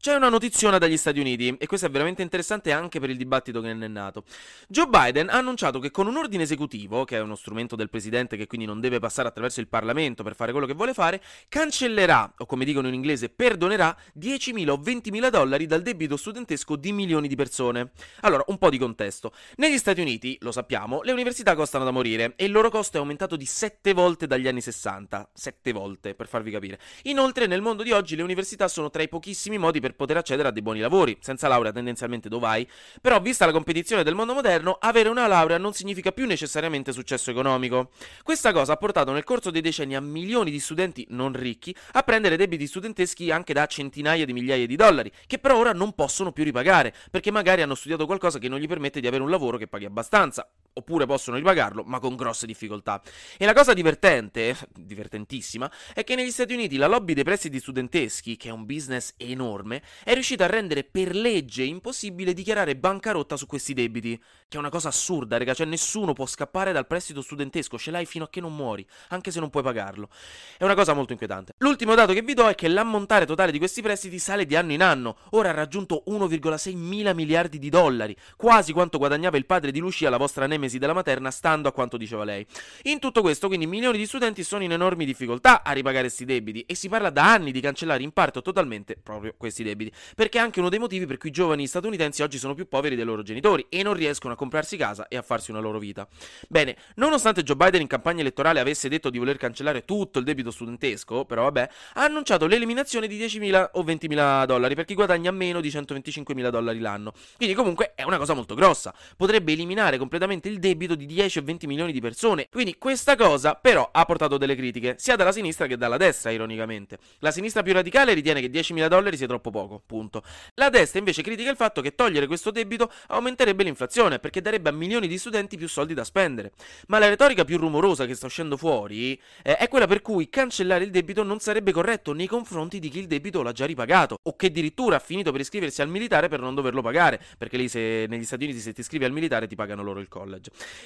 C'è una notiziona dagli Stati Uniti, e questo è veramente interessante anche per il dibattito che ne è nato. Joe Biden ha annunciato che con un ordine esecutivo, che è uno strumento del presidente che quindi non deve passare attraverso il Parlamento per fare quello che vuole fare, cancellerà, o come dicono in inglese, perdonerà 10.000 o 20.000 dollari dal debito studentesco di milioni di persone. Allora, un po' di contesto. Negli Stati Uniti, lo sappiamo, le università costano da morire e il loro costo è aumentato di 7 volte dagli anni 60. 7 volte, per farvi capire. Inoltre, nel mondo di oggi le università sono tra i pochissimi modi per per poter accedere a dei buoni lavori. Senza laurea tendenzialmente dove vai, però vista la competizione del mondo moderno, avere una laurea non significa più necessariamente successo economico. Questa cosa ha portato nel corso dei decenni a milioni di studenti non ricchi a prendere debiti studenteschi anche da centinaia di migliaia di dollari, che però ora non possono più ripagare, perché magari hanno studiato qualcosa che non gli permette di avere un lavoro che paghi abbastanza oppure possono ripagarlo, ma con grosse difficoltà. E la cosa divertente, divertentissima, è che negli Stati Uniti la lobby dei prestiti studenteschi, che è un business enorme, è riuscita a rendere per legge impossibile dichiarare bancarotta su questi debiti, che è una cosa assurda, raga, cioè nessuno può scappare dal prestito studentesco, ce l'hai fino a che non muori, anche se non puoi pagarlo. È una cosa molto inquietante. L'ultimo dato che vi do è che l'ammontare totale di questi prestiti sale di anno in anno, ora ha raggiunto 1,6 mila miliardi di dollari, quasi quanto guadagnava il padre di Lucia, la vostra nemesi mesi della materna, stando a quanto diceva lei. In tutto questo, quindi, milioni di studenti sono in enormi difficoltà a ripagare questi debiti e si parla da anni di cancellare in parte o totalmente proprio questi debiti, perché è anche uno dei motivi per cui i giovani statunitensi oggi sono più poveri dei loro genitori e non riescono a comprarsi casa e a farsi una loro vita. Bene, nonostante Joe Biden in campagna elettorale avesse detto di voler cancellare tutto il debito studentesco, però vabbè, ha annunciato l'eliminazione di 10.000 o 20.000 dollari per chi guadagna meno di 125.000 dollari l'anno. Quindi comunque è una cosa molto grossa. Potrebbe eliminare completamente il debito di 10 o 20 milioni di persone. Quindi questa cosa però ha portato delle critiche, sia dalla sinistra che dalla destra, ironicamente. La sinistra più radicale ritiene che 10.000 dollari sia troppo poco, punto. La destra invece critica il fatto che togliere questo debito aumenterebbe l'inflazione, perché darebbe a milioni di studenti più soldi da spendere. Ma la retorica più rumorosa che sta uscendo fuori eh, è quella per cui cancellare il debito non sarebbe corretto nei confronti di chi il debito l'ha già ripagato, o che addirittura ha finito per iscriversi al militare per non doverlo pagare, perché lì se negli Stati Uniti se ti iscrivi al militare ti pagano loro il college.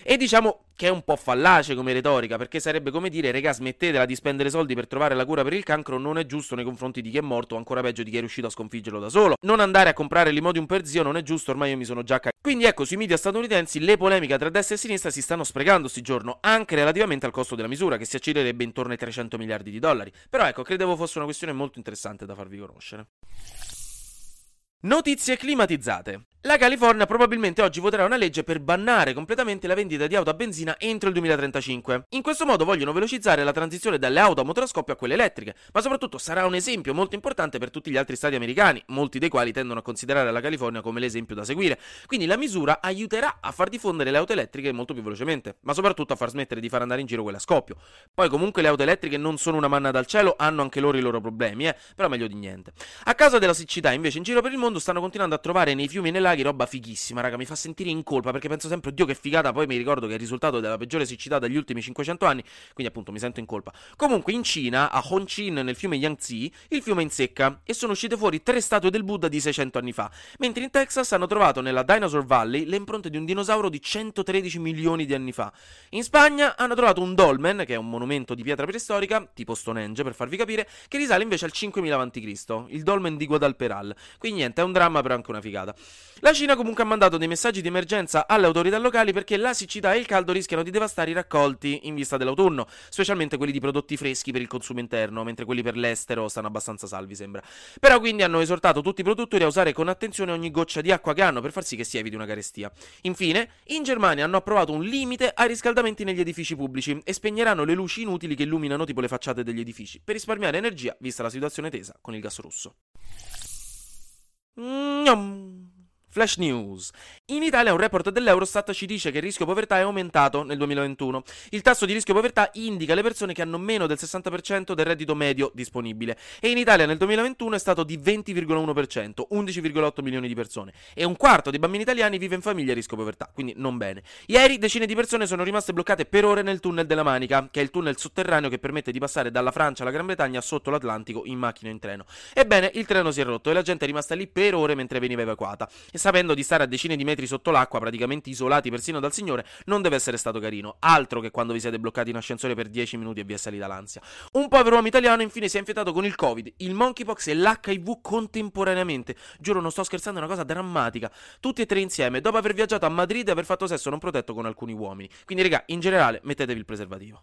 E diciamo che è un po' fallace come retorica, perché sarebbe come dire, regà, smettetela di spendere soldi per trovare la cura per il cancro, non è giusto nei confronti di chi è morto, o ancora peggio di chi è riuscito a sconfiggerlo da solo. Non andare a comprare l'imodium per zio non è giusto, ormai io mi sono già cagato. Quindi ecco, sui media statunitensi le polemiche tra destra e sinistra si stanno sprecando sti giorno, anche relativamente al costo della misura, che si accirerebbe intorno ai 300 miliardi di dollari. Però ecco, credevo fosse una questione molto interessante da farvi conoscere. Notizie climatizzate. La California probabilmente oggi voterà una legge per bannare completamente la vendita di auto a benzina entro il 2035. In questo modo vogliono velocizzare la transizione dalle auto a motoroscoppio a quelle elettriche, ma soprattutto sarà un esempio molto importante per tutti gli altri stati americani, molti dei quali tendono a considerare la California come l'esempio da seguire. Quindi la misura aiuterà a far diffondere le auto elettriche molto più velocemente, ma soprattutto a far smettere di far andare in giro quelle a scoppio. Poi comunque le auto elettriche non sono una manna dal cielo, hanno anche loro i loro problemi, eh, però meglio di niente. A causa della siccità invece in giro per il mondo stanno continuando a trovare nei fiumi e nei laghi roba fighissima, raga, mi fa sentire in colpa perché penso sempre, oddio che figata, poi mi ricordo che è il risultato della peggiore siccità degli ultimi 500 anni, quindi appunto mi sento in colpa. Comunque in Cina, a Hongqin, nel fiume Yangtze, il fiume è in secca e sono uscite fuori tre statue del Buddha di 600 anni fa, mentre in Texas hanno trovato nella Dinosaur Valley le impronte di un dinosauro di 113 milioni di anni fa. In Spagna hanno trovato un dolmen, che è un monumento di pietra preistorica, tipo Stonehenge per farvi capire, che risale invece al 5000 a.C., il dolmen di Guadalperal. Quindi niente, è un dramma però anche una figata. La Cina comunque ha mandato dei messaggi di emergenza alle autorità locali perché la siccità e il caldo rischiano di devastare i raccolti in vista dell'autunno, specialmente quelli di prodotti freschi per il consumo interno, mentre quelli per l'estero stanno abbastanza salvi, sembra. Però quindi hanno esortato tutti i produttori a usare con attenzione ogni goccia di acqua che hanno per far sì che si eviti una carestia. Infine, in Germania hanno approvato un limite ai riscaldamenti negli edifici pubblici e spegneranno le luci inutili che illuminano tipo le facciate degli edifici, per risparmiare energia vista la situazione tesa con il gas russo. Nom. Flash News. In Italia un report dell'Eurostat ci dice che il rischio povertà è aumentato nel 2021. Il tasso di rischio povertà indica le persone che hanno meno del 60% del reddito medio disponibile e in Italia nel 2021 è stato di 20,1%, 11,8 milioni di persone e un quarto dei bambini italiani vive in famiglia a rischio povertà, quindi non bene. Ieri decine di persone sono rimaste bloccate per ore nel tunnel della Manica, che è il tunnel sotterraneo che permette di passare dalla Francia alla Gran Bretagna sotto l'Atlantico in macchina o in treno. Ebbene, il treno si è rotto e la gente è rimasta lì per ore mentre veniva evacuata. E sapendo di stare a decine di metri sotto l'acqua, praticamente isolati persino dal Signore, non deve essere stato carino. Altro che quando vi siete bloccati in ascensore per 10 minuti e vi è salita l'ansia. Un povero uomo italiano infine si è infettato con il Covid, il monkeypox e l'HIV contemporaneamente. Giuro, non sto scherzando, è una cosa drammatica. Tutti e tre insieme, dopo aver viaggiato a Madrid e aver fatto sesso non protetto con alcuni uomini. Quindi, raga, in generale, mettetevi il preservativo.